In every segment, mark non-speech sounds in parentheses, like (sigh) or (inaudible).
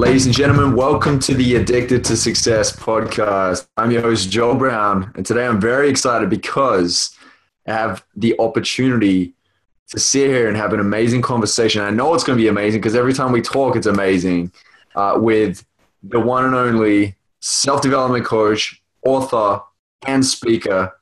Ladies and gentlemen, welcome to the Addicted to Success podcast. I'm your host, Joel Brown, and today I'm very excited because I have the opportunity to sit here and have an amazing conversation. I know it's going to be amazing because every time we talk, it's amazing uh, with the one and only self development coach, author, and speaker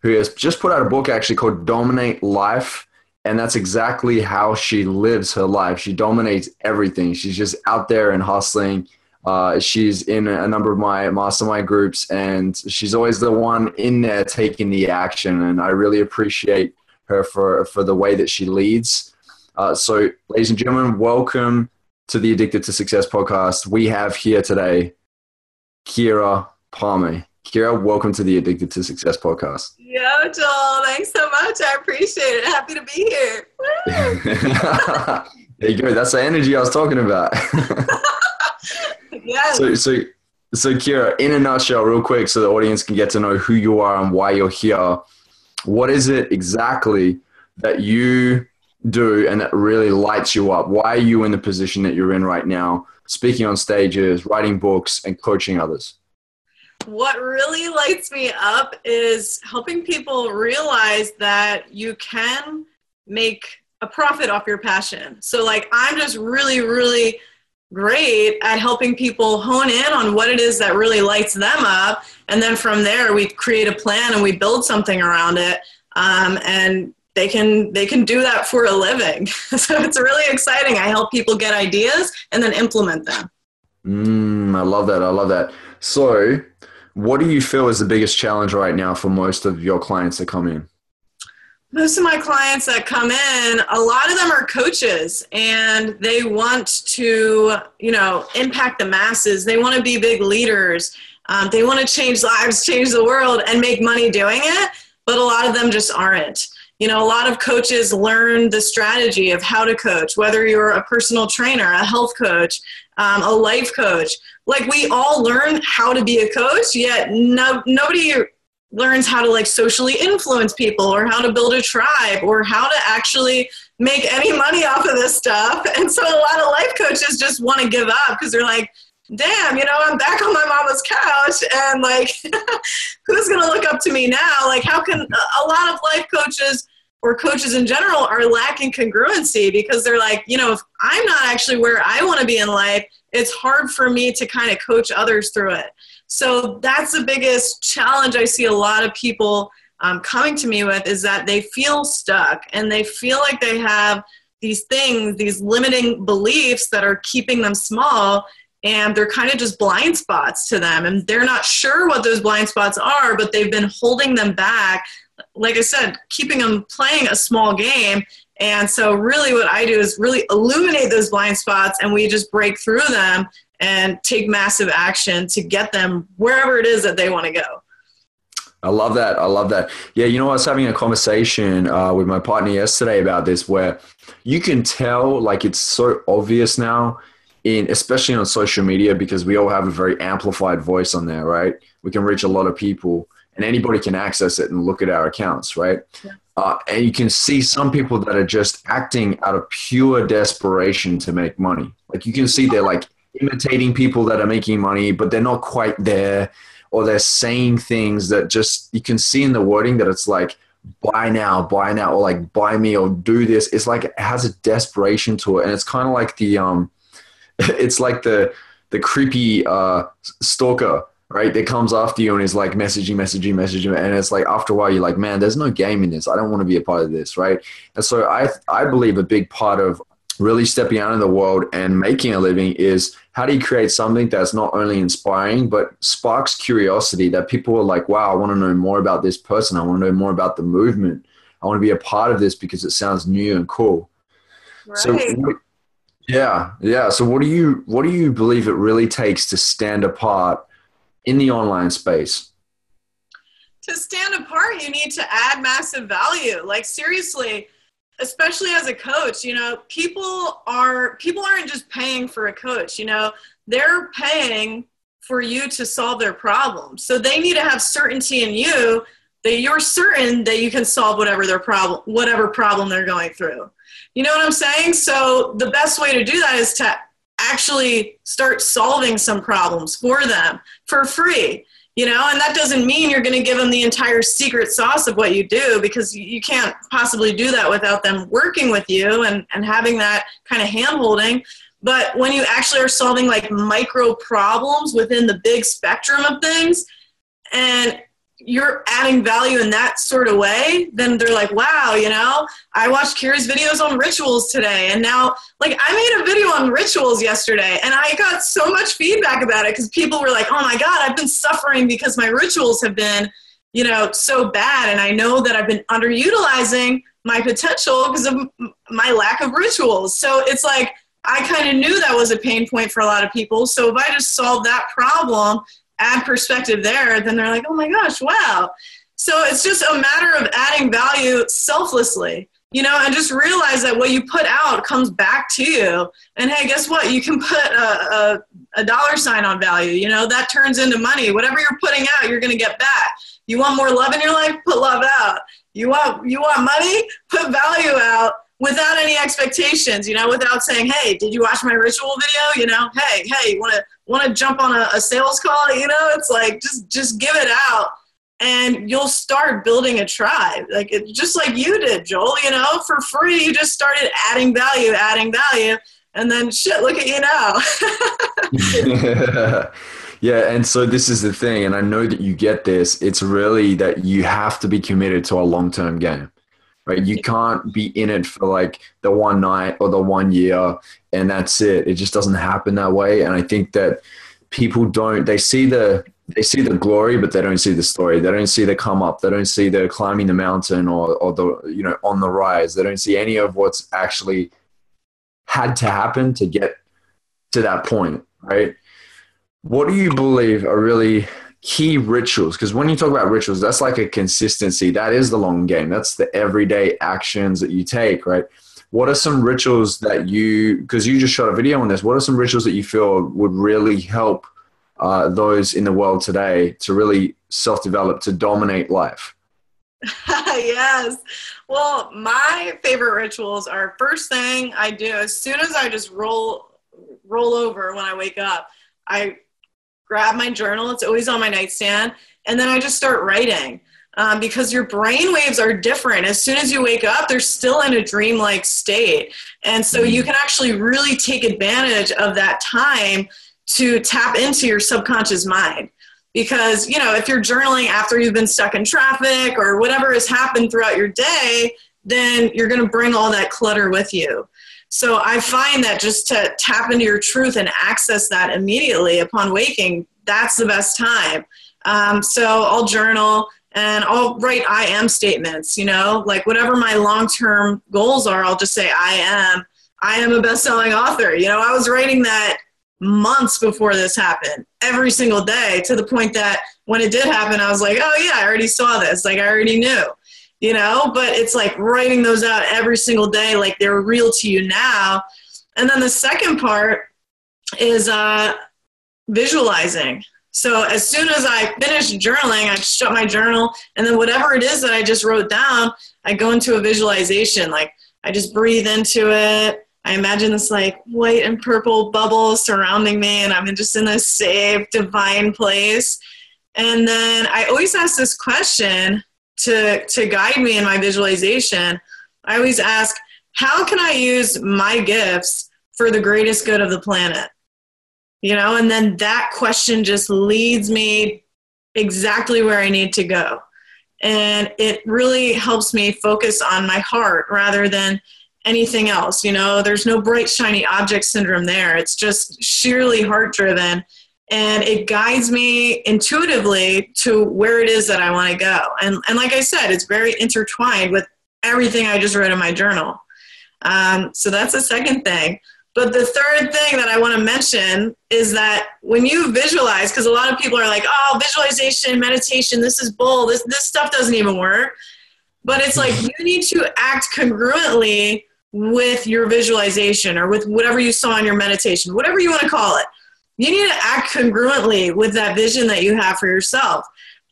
who has just put out a book actually called Dominate Life and that's exactly how she lives her life. She dominates everything. She's just out there and hustling. Uh, she's in a number of my mastermind groups, and she's always the one in there taking the action. And I really appreciate her for for the way that she leads. Uh, so, ladies and gentlemen, welcome to the Addicted to Success podcast. We have here today Keara Palmer. Keara, welcome to the Addicted to Success podcast. Yo, Joel, thanks so much. I appreciate it. Happy to be here. (laughs) there you go. That's the energy I was talking about. (laughs) yes. So, so, so, Keara, in a nutshell, real quick, so the audience can get to know who you are and why you're here. What is it exactly that you do and that really lights you up? Why are you in the position that you're in right now, speaking on stages, writing books, and coaching others? What really lights me up is helping people realize that you can make a profit off your passion. So, like, I'm just really, really great at helping people hone in on what it is that really lights them up. And then from there, we create a plan and we build something around it. Um, and they can they can do that for a living. (laughs) so it's really exciting. I help people get ideas and then implement them. Mm, I love that. I love that. So what do you feel is the biggest challenge right now for most of your clients that come in? Most of my clients that come in, a lot of them are coaches and they want to, you know, impact the masses. They want to be big leaders. Um, they want to change lives, change the world, and make money doing it. But a lot of them just aren't. You know, a lot of coaches learn the strategy of how to coach, whether you're a personal trainer, a health coach, um, a life coach. Like we all learn how to be a coach yet no, nobody learns how to like socially influence people or how to build a tribe or how to actually make any money off of this stuff. (laughs) And so a lot of life coaches just want to give up because they're like damn you know i'm back on my mama's couch and like (laughs) who's going to look up to me now? Like how can a lot of life coaches or coaches in general are lacking congruency because they're like you know if i'm not actually where i want to be in life it's hard for me to kind of coach others through it. So that's the biggest challenge I see a lot of people um, coming to me with is that they feel stuck and they feel like they have these things, these limiting beliefs that are keeping them small and they're kind of just blind spots to them and they're not sure what those blind spots are but they've been holding them back like i said keeping them playing a small game and so, really, what I do is really illuminate those blind spots and we just break through them and take massive action to get them wherever it is that they want to go. I love that. I love that. Yeah, you know, I was having a conversation uh, with my partner yesterday about this where you can tell, like, it's so obvious now, in especially on social media, because we all have a very amplified voice on there, right? We can reach a lot of people and anybody can access it and look at our accounts, right? Yeah. Uh, and you can see some people that are just acting out of pure desperation to make money. Like you can see they're like imitating people that are making money, but they're not quite there, or they're saying things that just you can see in the wording that it's like buy now, buy now, or like buy me or do this. It's like it has a desperation to it, and it's kind of like the um, (laughs) it's like the the creepy uh stalker right? That comes after you and is like messaging, messaging, messaging, and it's like after a while you're like, man, there's no game in this. I don't want to be a part of this, right? And so I I believe a big part of really stepping out in the world and making a living is how do you create something that's not only inspiring but sparks curiosity that people are like, wow, I want to know more about this person. I want to know more about the movement. I want to be a part of this because it sounds new and cool. Right. So yeah, yeah. So what do you what do you believe it really takes to stand apart in the online space? to stand apart, you need to add massive value. Like seriously, especially as a coach, you know, people are people aren't just paying for a coach, you know, they're paying for you to solve their problems. So they need to have certainty in you that you're certain that you can solve whatever their problem whatever problem they're going through. You know what I'm saying? So the best way to do that is to actually start solving some problems for them for free you know? And that doesn't mean you're going to give them the entire secret sauce of what you do because you can't possibly do that without them working with you and, and having that kind of hand holding. But when you actually are solving like micro problems within the big spectrum of things and you're adding value in that sort of way, then they're like, wow, you know, I watched Keara's videos on rituals today. And now, like, I made a video on rituals yesterday and I got so much feedback about it because people were like, oh my God, I've been suffering because my rituals have been, you know, so bad. And I know that I've been underutilizing my potential because of my lack of rituals. So it's like, I kind of knew that was a pain point for a lot of people. So if I just solve that problem add perspective there, then they're like, oh my gosh, wow. So it's just a matter of adding value selflessly, you know, and just realize that what you put out comes back to you. And hey, guess what? You can put a, a, a dollar sign on value, you know, that turns into money. Whatever you're putting out, you're going to get back. You want more love in your life? Put love out. You want, you want money? Put value out without any expectations, you know, without saying, "Hey, did you watch my ritual video?" You know, "Hey, hey, you want to want to jump on a, a, sales call?" You know, it's like just just give it out, and you'll start building a tribe, like it, just like you did, Joel. You know, for free, you just started adding value, adding value, and then shit, look at you now. (laughs) (laughs) Yeah, and so this is the thing, and I know that you get this. It's really that you have to be committed to a long term game right? You can't be in it for like the one night or the one year and that's it. It just doesn't happen that way. And I think that people don't, they see the, they see the glory, but they don't see the story. They don't see the come up. They don't see the climbing the mountain or, or the, you know, on the rise. They don't see any of what's actually had to happen to get to that point, right? What do you believe are really key rituals because when you talk about rituals that's like a consistency. That is the long game. That's the everyday actions that you take right? What are some rituals that you because you just shot a video on this what are some rituals that you feel would really help uh, those in the world today to really self-develop to dominate life? (laughs) Yes. Well my favorite rituals are first thing i do as soon as i just roll roll over when i wake up i grab my journal. It's always on my nightstand. And then I just start writing um, because your brain waves are different. As soon as you wake up, they're still in a dreamlike state. And so you can actually really take advantage of that time to tap into your subconscious mind. Because, you know, if you're journaling after you've been stuck in traffic or whatever has happened throughout your day, then you're going to bring all that clutter with you. So I find that just to tap into your truth and access that immediately upon waking, that's the best time. Um, so I'll journal and I'll write I am statements, you know, like whatever my long term goals are, I'll just say I am. I am a best selling author. You know, I was writing that months before this happened, every single day, to the point that when it did happen, I was like, oh, yeah, I already saw this. Like, I already knew you know, but it's like writing those out every single day, like they're real to you now. And then the second part is uh, visualizing. So as soon as I finish journaling, I shut my journal, and then whatever it is that I just wrote down, I go into a visualization. Like I just breathe into it. I imagine this like white and purple bubble surrounding me, and I'm just in this safe, divine place. And then I always ask this question to to guide me in my visualization i always ask how can i use my gifts for the greatest good of the planet? You know and then that question just leads me exactly where i need to go. And it really helps me focus on my heart rather than anything else you know? There's no bright shiny object syndrome there. It's just sheerly heart driven and it guides me intuitively to where it is that I want to go. And, and like I said, it's very intertwined with everything I just wrote in my journal. Um, so that's the second thing. But the third thing that I want to mention is that when you visualize, because a lot of people are like, oh, visualization, meditation, this is bull, this, this stuff doesn't even work. But it's like you need to act congruently with your visualization or with whatever you saw in your meditation, whatever you want to call it. You need to act congruently with that vision that you have for yourself.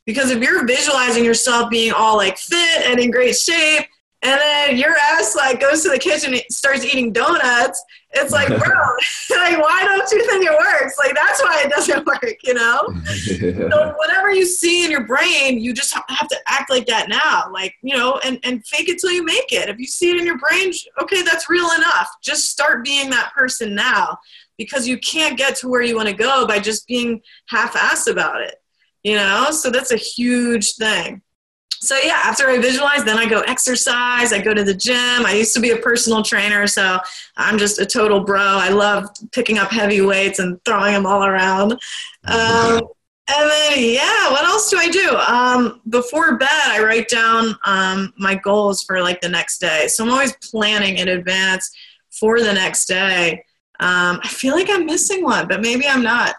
Because if you're visualizing yourself being all like fit and in great shape, and then your ass like goes to the kitchen and starts eating donuts, it's like, bro, (laughs) (laughs) like why don't you think it works? Like that's why it doesn't (laughs) work, you know? so whatever you see in your brain, you just have to act like that now. Like, you know, and, and fake it till you make it. If you see it in your brain, okay, that's real enough. Just start being that person now because you can't get to where you want to go by just being half-assed about it you know? So that's a huge thing. So yeah after i visualize then i go exercise i go to the gym. I used to be a personal trainer so i'm just a total bro. I love picking up heavy weights and throwing them all around. Um, and then yeah what else do i do? Um, before bed i write down um, my goals for like the next day. So i'm always planning in advance for the next day um, i feel like i'm missing one but maybe i'm not.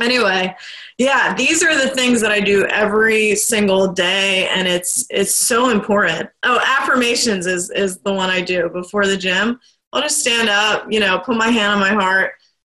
Anyway yeah these are the things that i do every single day and it's it's so important. Oh affirmations is is the one i do before the gym. I'll just stand up you know put my hand on my heart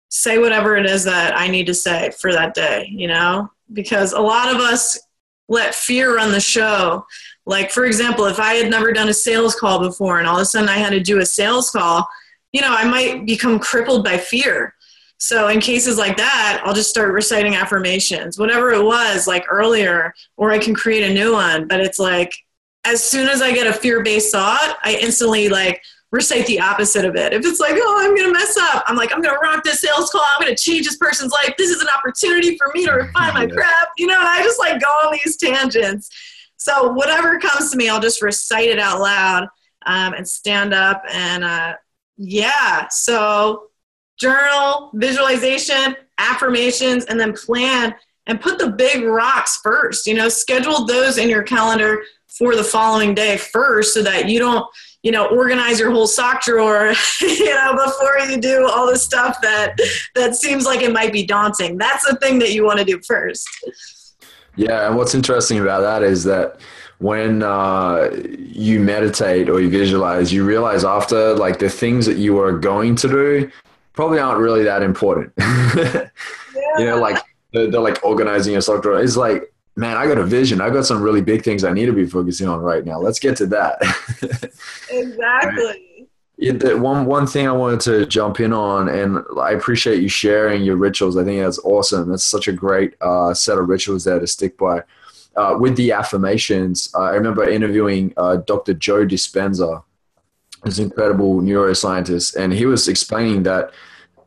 say whatever it is that i need to say for that day you know? Because a lot of us let fear run the show. Like for example if i had never done a sales call before and all of a sudden i had to do a sales call you know i might become crippled by fear so in cases like that, I'll just start reciting affirmations, whatever it was like earlier, or I can create a new one. But it's like as soon as I get a fear-based thought, I instantly like recite the opposite of it. If it's like, oh, I'm gonna mess up, I'm like, I'm gonna rock this sales call, I'm gonna change this person's life. This is an opportunity for me to refine my craft, you know, and I just like go on these tangents. So whatever comes to me, I'll just recite it out loud um, and stand up and uh, yeah. So journal, visualization, affirmations, and then plan and put the big rocks first. You know, schedule those in your calendar for the following day first so that you don't, you know, organize your whole sock drawer, (laughs) you know, before you do all the stuff that that seems like it might be daunting. That's the thing that you want to do first. Yeah, and what's interesting about that is that when uh, you meditate or you visualize, you realize after like the things that you are going to do probably aren't really that important. yeah. (laughs) You know, like they're, they're like organizing your sock. It's like, man, I got a vision. I got some really big things I need to be focusing on right now. Let's get to that. (laughs) exactly. Yeah, the one one thing I wanted to jump in on, and I appreciate you sharing your rituals. I think that's awesome. That's such a great uh, set of rituals there to stick by. Uh, with the affirmations, uh, I remember interviewing uh, Dr. Joe Dispenza, this incredible neuroscientist, and he was explaining that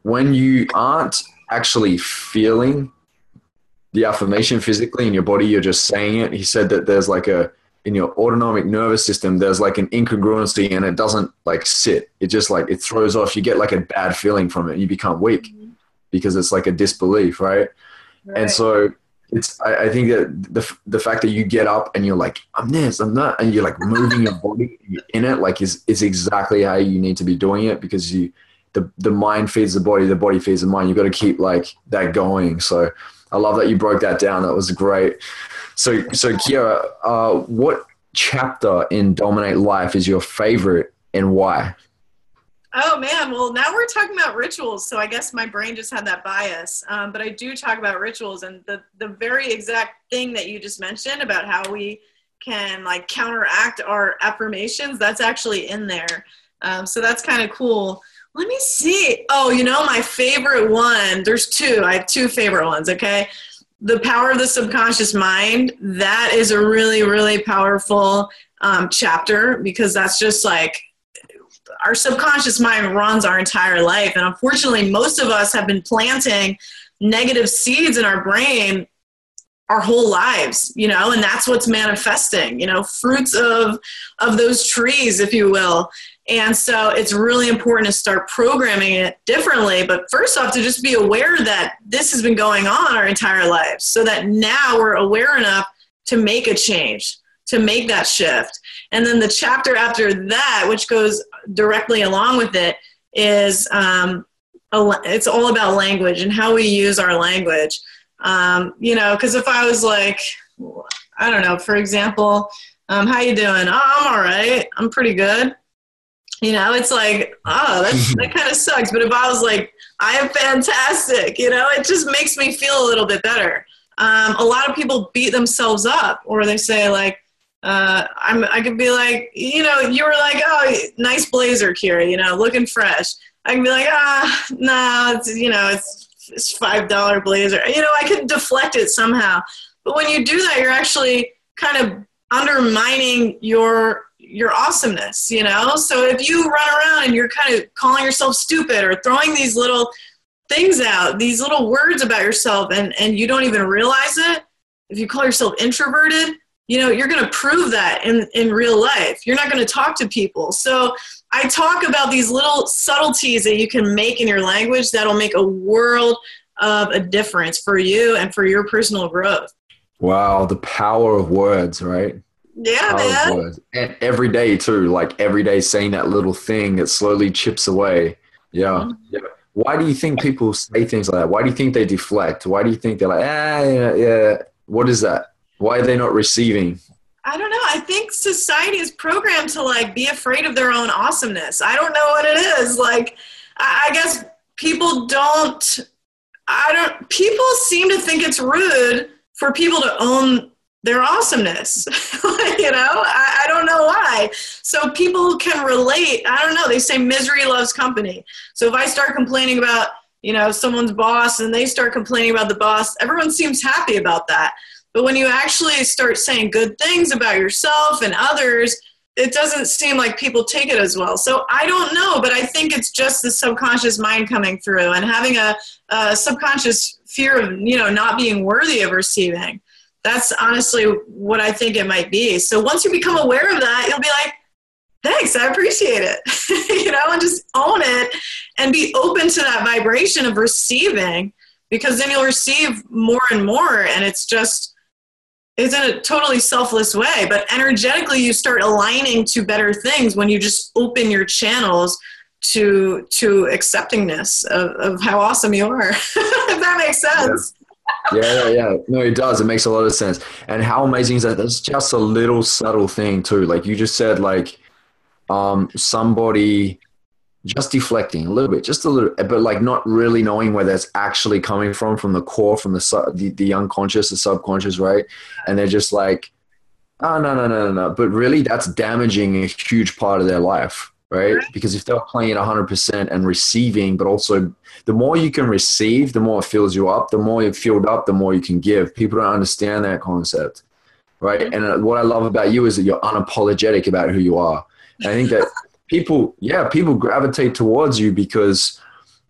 when you aren't actually feeling the affirmation physically in your body, you're just saying it. He said that there's like a in your autonomic nervous system, there's like an incongruency and it doesn't like sit. It just like it throws off. You get like a bad feeling from it. You become weak mm-hmm. because it's like a disbelief, right? right? And so it's I, I, think that the the fact that you get up and you're like I'm this I'm that and you're like moving your body in it like is is exactly how you need to be doing it because you the the mind feeds the body the body feeds the mind. You've got to keep like that going. So I love that you broke that down. That was great. So so Keara uh, what chapter in Dominate Life is your favorite and why Oh man, well now we're talking about rituals, so I guess my brain just had that bias. Um, but I do talk about rituals, and the the very exact thing that you just mentioned about how we can like counteract our affirmations. That's actually in there, um, so that's kind of cool. Let me see. Oh, you know my favorite one. There's two. I have two favorite ones. Okay, the power of the subconscious mind. That is a really really powerful um, chapter because that's just like our subconscious mind runs our entire life. And unfortunately, most of us have been planting negative seeds in our brain our whole lives you know and that's what's manifesting you know fruits of of those trees if you will. And so it's really important to start programming it differently. But first off to just be aware that this has been going on our entire lives so that now we're aware enough to make a change to make that shift. And then the chapter after that which goes directly along with it is um, a, it's all about language and how we use our language. Um, you know, because if I was like, I don't know, for example, um, how you doing? Oh, I'm all right. I'm pretty good. You know, it's like, oh, that, (laughs) that kind of sucks. But if I was like, I am fantastic, you know, it just makes me feel a little bit better. Um, a lot of people beat themselves up, or they say like, uh, I'm, I could be like, you know, you were like, oh, nice blazer, Keara, you know, looking fresh. I can be like, ah, no, it's, you know, it's, it's five dollar blazer. You know, I could deflect it somehow. But when you do that, you're actually kind of undermining your your awesomeness, you know? So if you run around and you're kind of calling yourself stupid or throwing these little things out, these little words about yourself and, and you don't even realize it, if you call yourself introverted, you know, you're going to prove that in, in real life. You're not going to talk to people. So I talk about these little subtleties that you can make in your language that'll make a world of a difference for you and for your personal growth. Wow, the power of words, right? Yeah, man. And every day too, like every day saying that little thing that slowly chips away. Yeah. Mm-hmm. yeah. Why do you think people say things like that? Why do you think they deflect? Why do you think they're like, ah, yeah, yeah. What is that? Why are they not receiving? I don't know. I think society is programmed to like be afraid of their own awesomeness. I don't know what it is. Like, I guess people don't. I don't. People seem to think it's rude for people to own their awesomeness. (laughs) you know, I, I, don't know why. So people can relate. I don't know. They say misery loves company. So if I start complaining about, you know, someone's boss and they start complaining about the boss, everyone seems happy about that. But when you actually start saying good things about yourself and others, it doesn't seem like people take it as well. So I don't know, but I think it's just the subconscious mind coming through and having a, a subconscious fear of, you know, not being worthy of receiving that's honestly what I think it might be. So once you become aware of that, you'll be like, thanks, I appreciate it. (laughs) you know, and just own it and be open to that vibration of receiving because then you'll receive more and more. And it's just, it's in a totally selfless way. But energetically, you start aligning to better things when you just open your channels to to acceptingness of, of how awesome you are (laughs) if that makes sense yeah, yeah, No, it does. It makes a lot of sense. And how amazing is that? That's just a little subtle thing too. Like you just said, like um, somebody just deflecting a little bit, just a little, but like not really knowing where that's actually coming from, from the core, from the the, the unconscious, the subconscious, right? And they're just like, oh no, no, no, no, no. But really, that's damaging a huge part of their life right? Because if they're playing 100% and receiving, but also the more you can receive, the more it fills you up. The more you're filled up, the more you can give. People don't understand that concept, right? And uh, what I love about you is that you're unapologetic about who you are. I think that people, yeah, people gravitate towards you because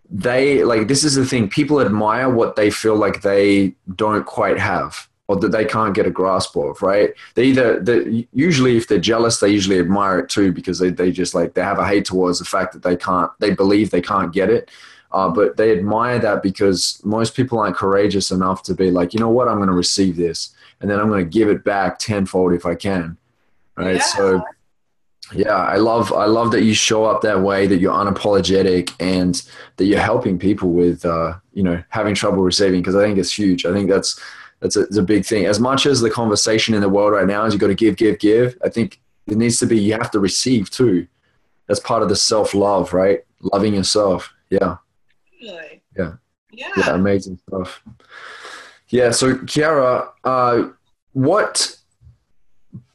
they like this is the thing people admire what they feel like they don't quite have or that they can't get a grasp of, right? They either, they, usually if they're jealous, they usually admire it too because they, they just like, they have a hate towards the fact that they can't, they believe they can't get it. Uh, but they admire that because most people aren't courageous enough to be like, you know what, I'm going to receive this and then I'm going to give it back tenfold if I can. Right. Yeah. So, yeah, I love I love that you show up that way, that you're unapologetic, and that you're helping people with uh, you know having trouble receiving because I think it's huge. I think that's that's a, a big thing. As much as the conversation in the world right now is you got to give, give, give. I think it needs to be you have to receive too. That's part of the self love, right? Loving yourself. Yeah. Really? Yeah. Yeah. Yeah. Amazing stuff. Yeah. So, Keara, uh, what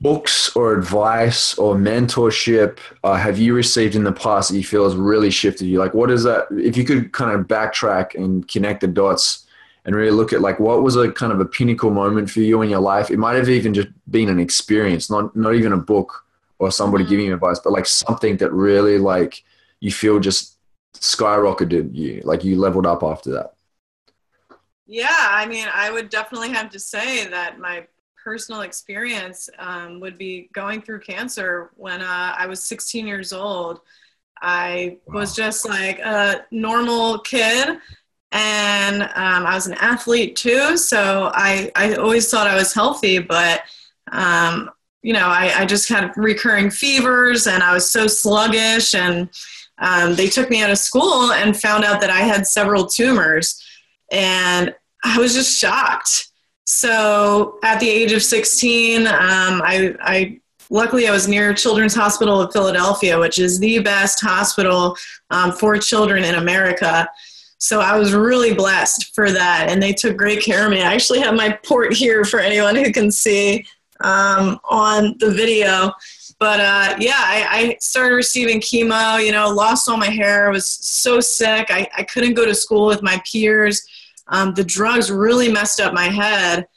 books or advice or mentorship uh, have you received in the past that you feel has really shifted you? Like, what is that? If you could kind of backtrack and connect the dots and really look at like what was a kind of a pinnacle moment for you in your life. It might have even just been an experience, not not even a book or somebody mm-hmm. giving you advice, but like something that really like you feel just skyrocketed you, like you leveled up after that. Yeah, I mean, I would definitely have to say that my personal experience um, would be going through cancer when uh, I was 16 years old. I wow. was just like a normal kid and um, I was an athlete too, so I, I always thought I was healthy, but um, you know, I, I just had recurring fevers and I was so sluggish and um, they took me out of school and found out that I had several tumors. And I was just shocked. So at the age of 16, um, I, I luckily I was near Children's Hospital of Philadelphia, which is the best hospital um, for children in America. So I was really blessed for that, and they took great care of me. I actually have my port here for anyone who can see um, on the video. But uh, yeah, I, I, started receiving chemo. You know, lost all my hair. was so sick. I, I couldn't go to school with my peers. Um, the drugs really messed up my head,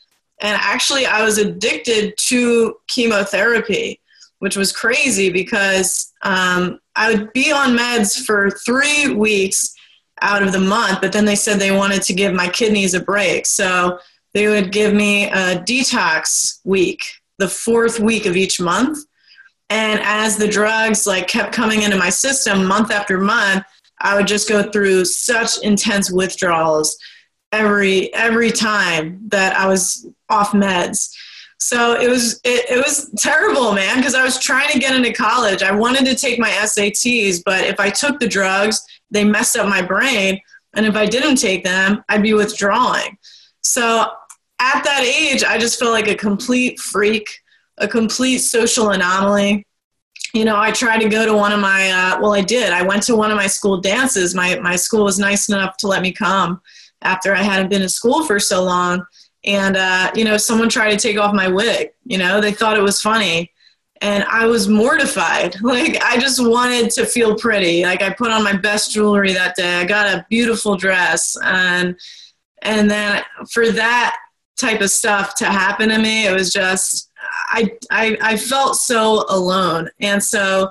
and actually, I was addicted to chemotherapy, which was crazy because um, I would be on meds for three weeks out of the month, but then they said they wanted to give my kidneys a break. So they would give me a detox week, the fourth week of each month. And as the drugs like kept coming into my system month after month, I would just go through such intense withdrawals every every time that I was off meds. So it was it, it was terrible, man, because I was trying to get into college. I wanted to take my SATs, but if I took the drugs, they messed up my brain. And if I didn't take them, I'd be withdrawing. So at that age, I just felt like a complete freak, a complete social anomaly. You know, I tried to go to one of my, uh, well, I did. I went to one of my school dances. My, my school was nice enough to let me come after I hadn't been in school for so long. And, uh, you know, someone tried to take off my wig. You know, they thought it was funny and I was mortified. (laughs) Like I just wanted to feel pretty. Like I put on my best jewelry that day. I got a beautiful dress and and then for that type of stuff to happen to me, it was just I I, I felt so alone. And so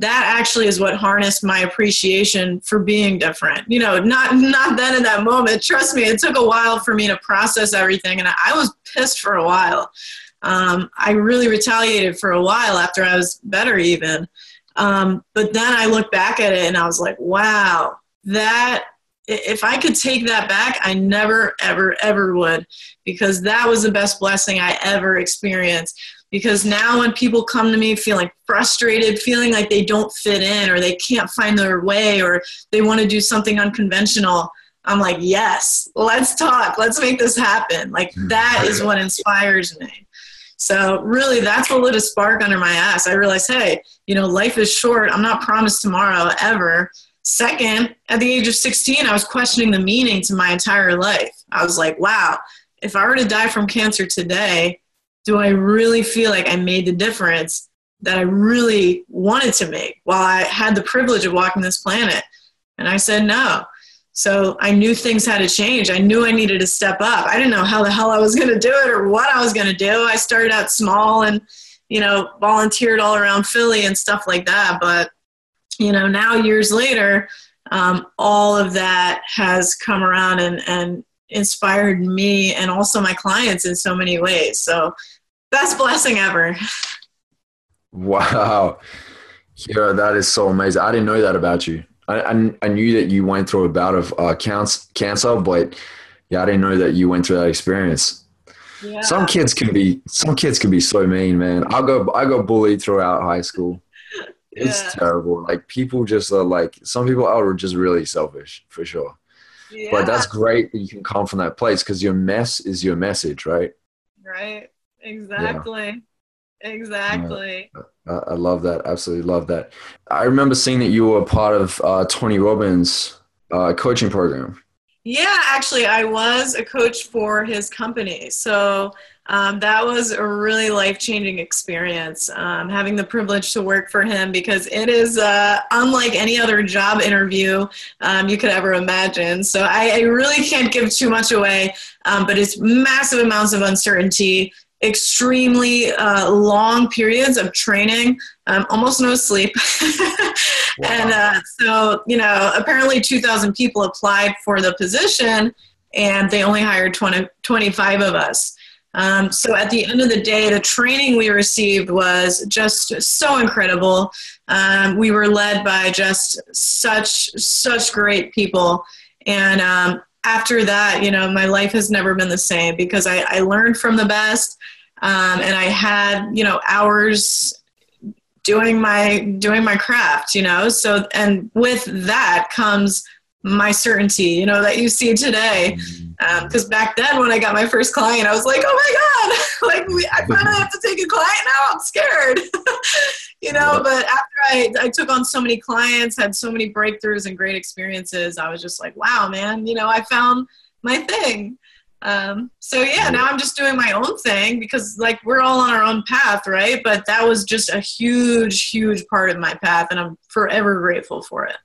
that actually is what harnessed my appreciation for being different. You know, not not then in that moment. Trust me, it took a while for me to process everything and I was pissed for a while um, I really retaliated for a while after I was better, even. Um, but then I look back at it and I was like, wow, that if I could take that back, I never, ever, ever would, because that was the best blessing I ever experienced. Because now, when people come to me feeling frustrated, feeling like they don't fit in, or they can't find their way, or they want to do something unconventional, I'm like, yes, let's talk, let's make this happen. Like, hmm. that is what inspires me. So really, that's what lit a spark under my ass. I realized, hey, you know, life is short. I'm not promised tomorrow ever. Second, at the age of 16, I was questioning the meaning to my entire life. I was like, wow, if I were to die from cancer today, do I really feel like I made the difference that I really wanted to make while I had the privilege of walking this planet? And I said, no. So I knew things had to change. I knew I needed to step up. I didn't know how the hell I was going to do it or what I was going to do. I started out small and, you know, volunteered all around Philly and stuff like that. But, you know, now years later, um, all of that has come around and, and inspired me and also my clients in so many ways. So, best blessing ever. Wow. Yeah, that is so amazing. I didn't know that about you. I, I, knew that you went through a bout of uh, cancer, but yeah, I didn't know that you went through that experience. Yeah. Some kids can be some kids can be so mean, man. I go I got bullied throughout high school. It's yeah. terrible. Like people just are like some people are just really selfish for sure. Yeah. But that's great that you can come from that place because your mess is your message, right? Right. Exactly. Exactly. I, I love that. Absolutely love that. I remember seeing that you were part of uh, Tony Robbins' uh, coaching program. Yeah, actually, I was a coach for his company. So um, that was a really life changing experience, um, having the privilege to work for him because it is uh, unlike any other job interview um, you could ever imagine. So I, I, really can't give too much away, um, but it's massive amounts of uncertainty extremely uh, long periods of training, um, almost no sleep. (laughs) wow. And uh, so, you know, apparently 2,000 people applied for the position and they only hired 20, 25 of us. Um, so at the end of the day, the training we received was just so incredible. Um, we were led by just such, such great people. And um, after that, you know, my life has never been the same because I, I learned from the best um, and I had, you know, hours doing my doing my craft you know? So and with that comes my certainty you know that you see today. Because um, back then when i got my first client i was like oh my god. (laughs) Like we, i finally have to take a client now. I'm scared (laughs) you know but after I, I took on so many clients had so many breakthroughs and great experiences i was just like wow man you know i found my thing um, so yeah, now I'm just doing my own thing because like we're all on our own path, right? But that was just a huge, huge part of my path, and I'm forever grateful for it.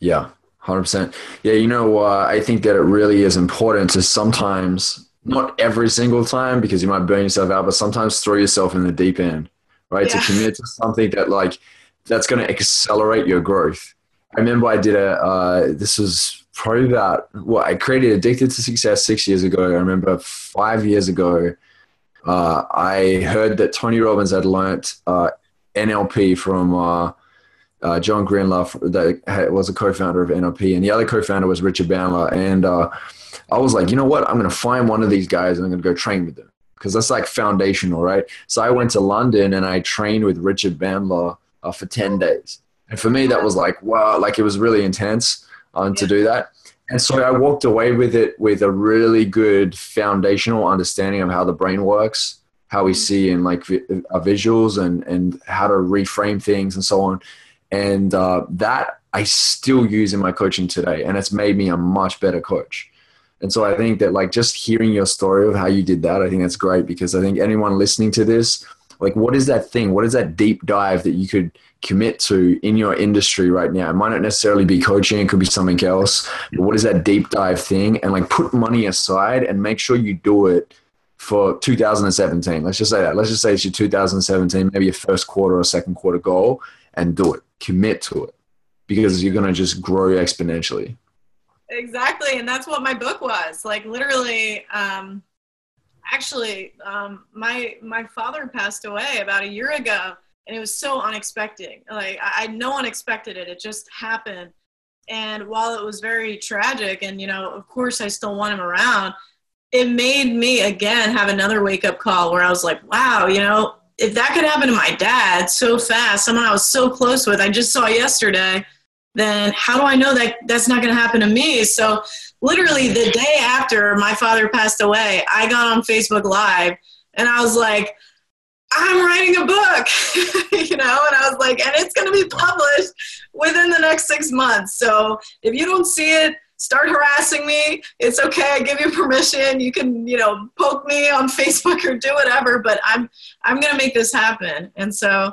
Yeah, hundred percent. Yeah, you know, uh, I think that it really is important to sometimes, not every single time, because you might burn yourself out, but sometimes throw yourself in the deep end, right? Yeah. To commit to something that like that's going to accelerate your growth. I remember I did a. Uh, this was probably about well, I created Addicted to Success six years ago. I remember five years ago, uh, I heard that Tony Robbins had learnt uh, NLP from uh, uh, John Grinder, that was a co-founder of NLP, and the other co-founder was Richard Bandler. And uh, I was like, you know what? I'm going to find one of these guys and I'm going to go train with them because that's like foundational, right? So I went to London and I trained with Richard Bandler uh, for ten days, and for me that was like wow, like it was really intense um, to do that. And so I walked away with it with a really good foundational understanding of how the brain works, how we see in like our visuals and, and how to reframe things and so on. And uh, that I still use in my coaching today. And it's made me a much better coach. And so I think that like just hearing your story of how you did that, I think that's great because I think anyone listening to this, like what is that thing? What is that deep dive that you could – commit to in your industry right now? It might not necessarily be coaching, it could be something else. But what is that deep dive thing? And like put money aside and make sure you do it for 2017. Let's just say that. Let's just say it's your 2017, maybe your first quarter or second quarter goal, and do it. Commit to it because you're going to just grow exponentially. Exactly. And that's what my book was. Like literally, um, actually, um, my, my father passed away about a year ago and it was so unexpected. Like I, I, no one expected it. It just happened. And while it was very tragic, and you know, of course, I still want him around. It made me again have another wake up call where I was like, wow, you know, if that could happen to my dad so fast, someone I was so close with, I just saw yesterday, then how do I know that that's not going to happen to me? So, literally, the day after my father passed away, I got on Facebook Live and I was like, I'm writing a book, (laughs) you know, and I was like, and it's going to be published within the next six months. So if you don't see it, start harassing me. It's okay. I give you permission. You can, you know, poke me on (laughs) Facebook or do whatever, but I'm, I'm going to make this happen. And so,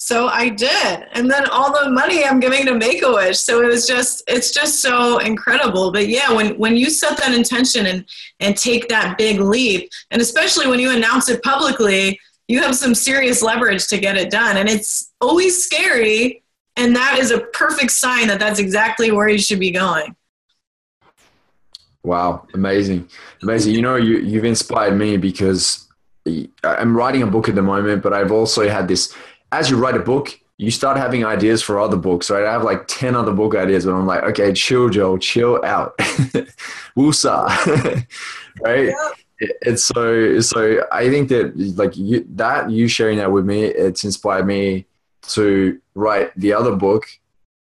so I did. And then all the money I'm giving to Make-A-Wish. So it was just, it's just so incredible. But yeah, when, when you set that intention and, and take that big leap, and especially when you announce it publicly, you have some serious leverage to get it done. And it's always scary. And that is a perfect sign that that's exactly where you should be going. Wow, amazing. Amazing. You know, you, you've inspired me because I'm writing a book at the moment, but I've also had this as you write a book, you start having ideas for other books, right? I have like 10 other book ideas, but I'm like, okay, chill, Joe, chill out. (laughs) Woosah. (laughs) right? Yeah it's so so i think that like you, that you sharing that with me it's inspired me to write the other book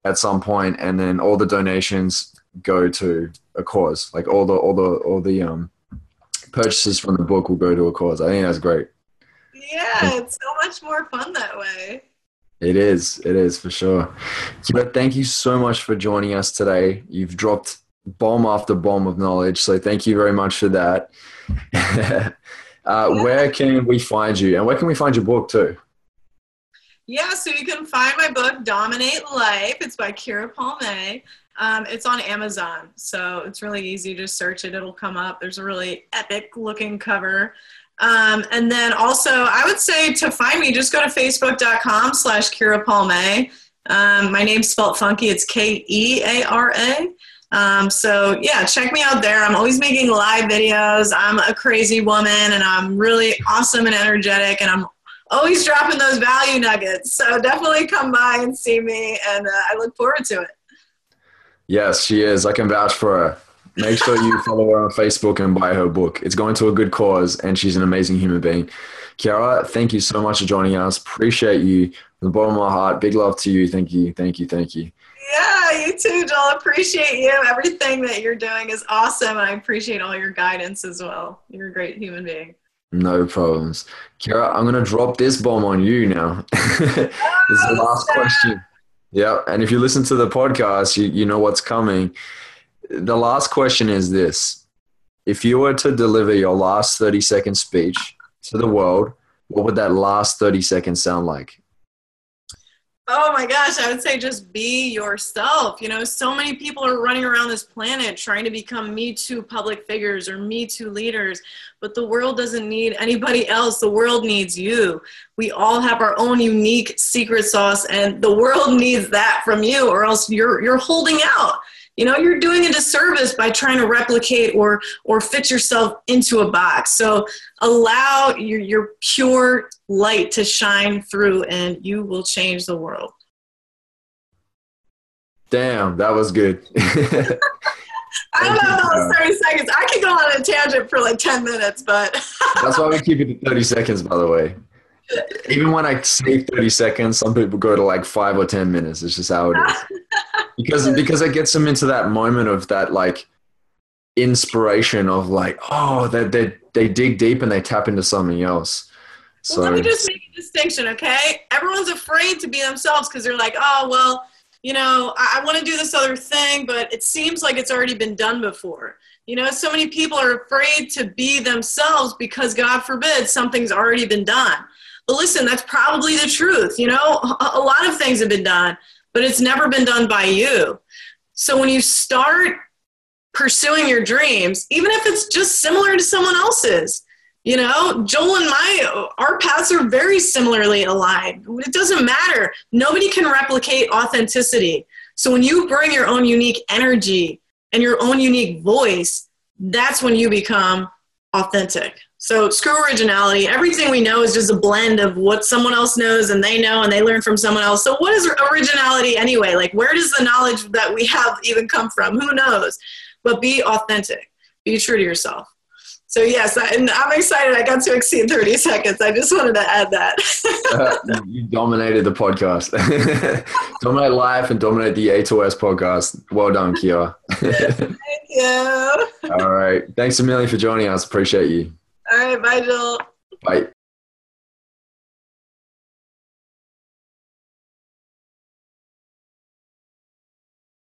at some point and then all the donations go to a cause like all the all the all the um purchases from the book will go to a cause i think that's great yeah it's so much more fun that way it is it is for sure but thank you so much for joining us today you've dropped bomb after bomb of knowledge so thank you very much for that (laughs) uh, yeah. Where can we find you, and where can we find your book too? Yeah, so you can find my book, Dominate Life. It's by Keara Palme. Um, it's on Amazon, so it's really easy to search it. It'll come up. There's a really epic looking cover. Um, and then also, I would say to find me, just go to facebook.com slash Keara Palme. Um, my name's spelled funky. It's K E A R A. Um, so yeah, check me out there. I'm always making live videos. I'm a crazy woman and I'm really awesome and energetic and I'm always dropping those value nuggets. So definitely come by and see me and uh, I look forward to it. Yes, she is. I can vouch for her. Make sure you follow her on Facebook and buy her book. It's going to a good cause and she's an amazing human being. Keara, thank you so much for joining us. Appreciate you from the bottom of my heart. Big love to you. Thank you. Thank you. Thank you. Yeah, you too, Joel. Appreciate you. Everything that you're doing is awesome, and I appreciate all your guidance as well. You're a great human being. No problems. Keara, I'm going to drop this bomb on you now. (laughs) this is the last oh, question. Yeah. And if you listen to the podcast, you, you know what's coming. The last question is this If you were to deliver your last 30 second speech to the world, what would that last 30 seconds sound like? Oh my gosh, I would say just be yourself. You know, so many people are running around this planet trying to become Me Too public figures or Me Too leaders, but the world doesn't need anybody else. The world needs you. We all have our own unique secret sauce, and the world needs that from you, or else you're, you're holding out you know you're doing a disservice by trying to replicate or or fit yourself into a box so allow your, your pure light to shine through and you will change the world damn that was good (laughs) I don't know those 30 seconds. I could go on a tangent for like 10 minutes, but. (laughs) That's why we keep it to 30 seconds, by the way. Even when I say 30 seconds, some people go to like five or 10 minutes. It's just how it is. (laughs) because because it gets them into that moment of that like inspiration of like oh they they they dig deep and they tap into something else. So well, let me just make a distinction, okay? Everyone's afraid to be themselves because they're like, oh well, you know, I, I want to do this other thing, but it seems like it's already been done before. You know, so many people are afraid to be themselves because God forbid something's already been done. But listen, that's probably the truth. You know, a lot of things have been done, but it's never been done by you. So when you start pursuing your dreams, even if it's just similar to someone else's, you know, Joel and my, our paths are very similarly aligned. It doesn't matter. Nobody can replicate authenticity. So when you bring your own unique energy and your own unique voice, that's when you become authentic. So screw originality. Everything we know is just a blend of what someone else knows and they know and they learn from someone else. So what is originality anyway? Like where does the knowledge that we have even come from? Who knows? But be authentic. Be true to yourself. So yes, I, and I'm excited. I got to exceed 30 seconds. I just wanted to add that. uh, you dominated the podcast. (laughs) dominate life and dominate the A2S podcast. Well done, Keara. (laughs) Thank you. All right. Thanks a million for joining us. Appreciate you. All right. Bye, Joel. Bye.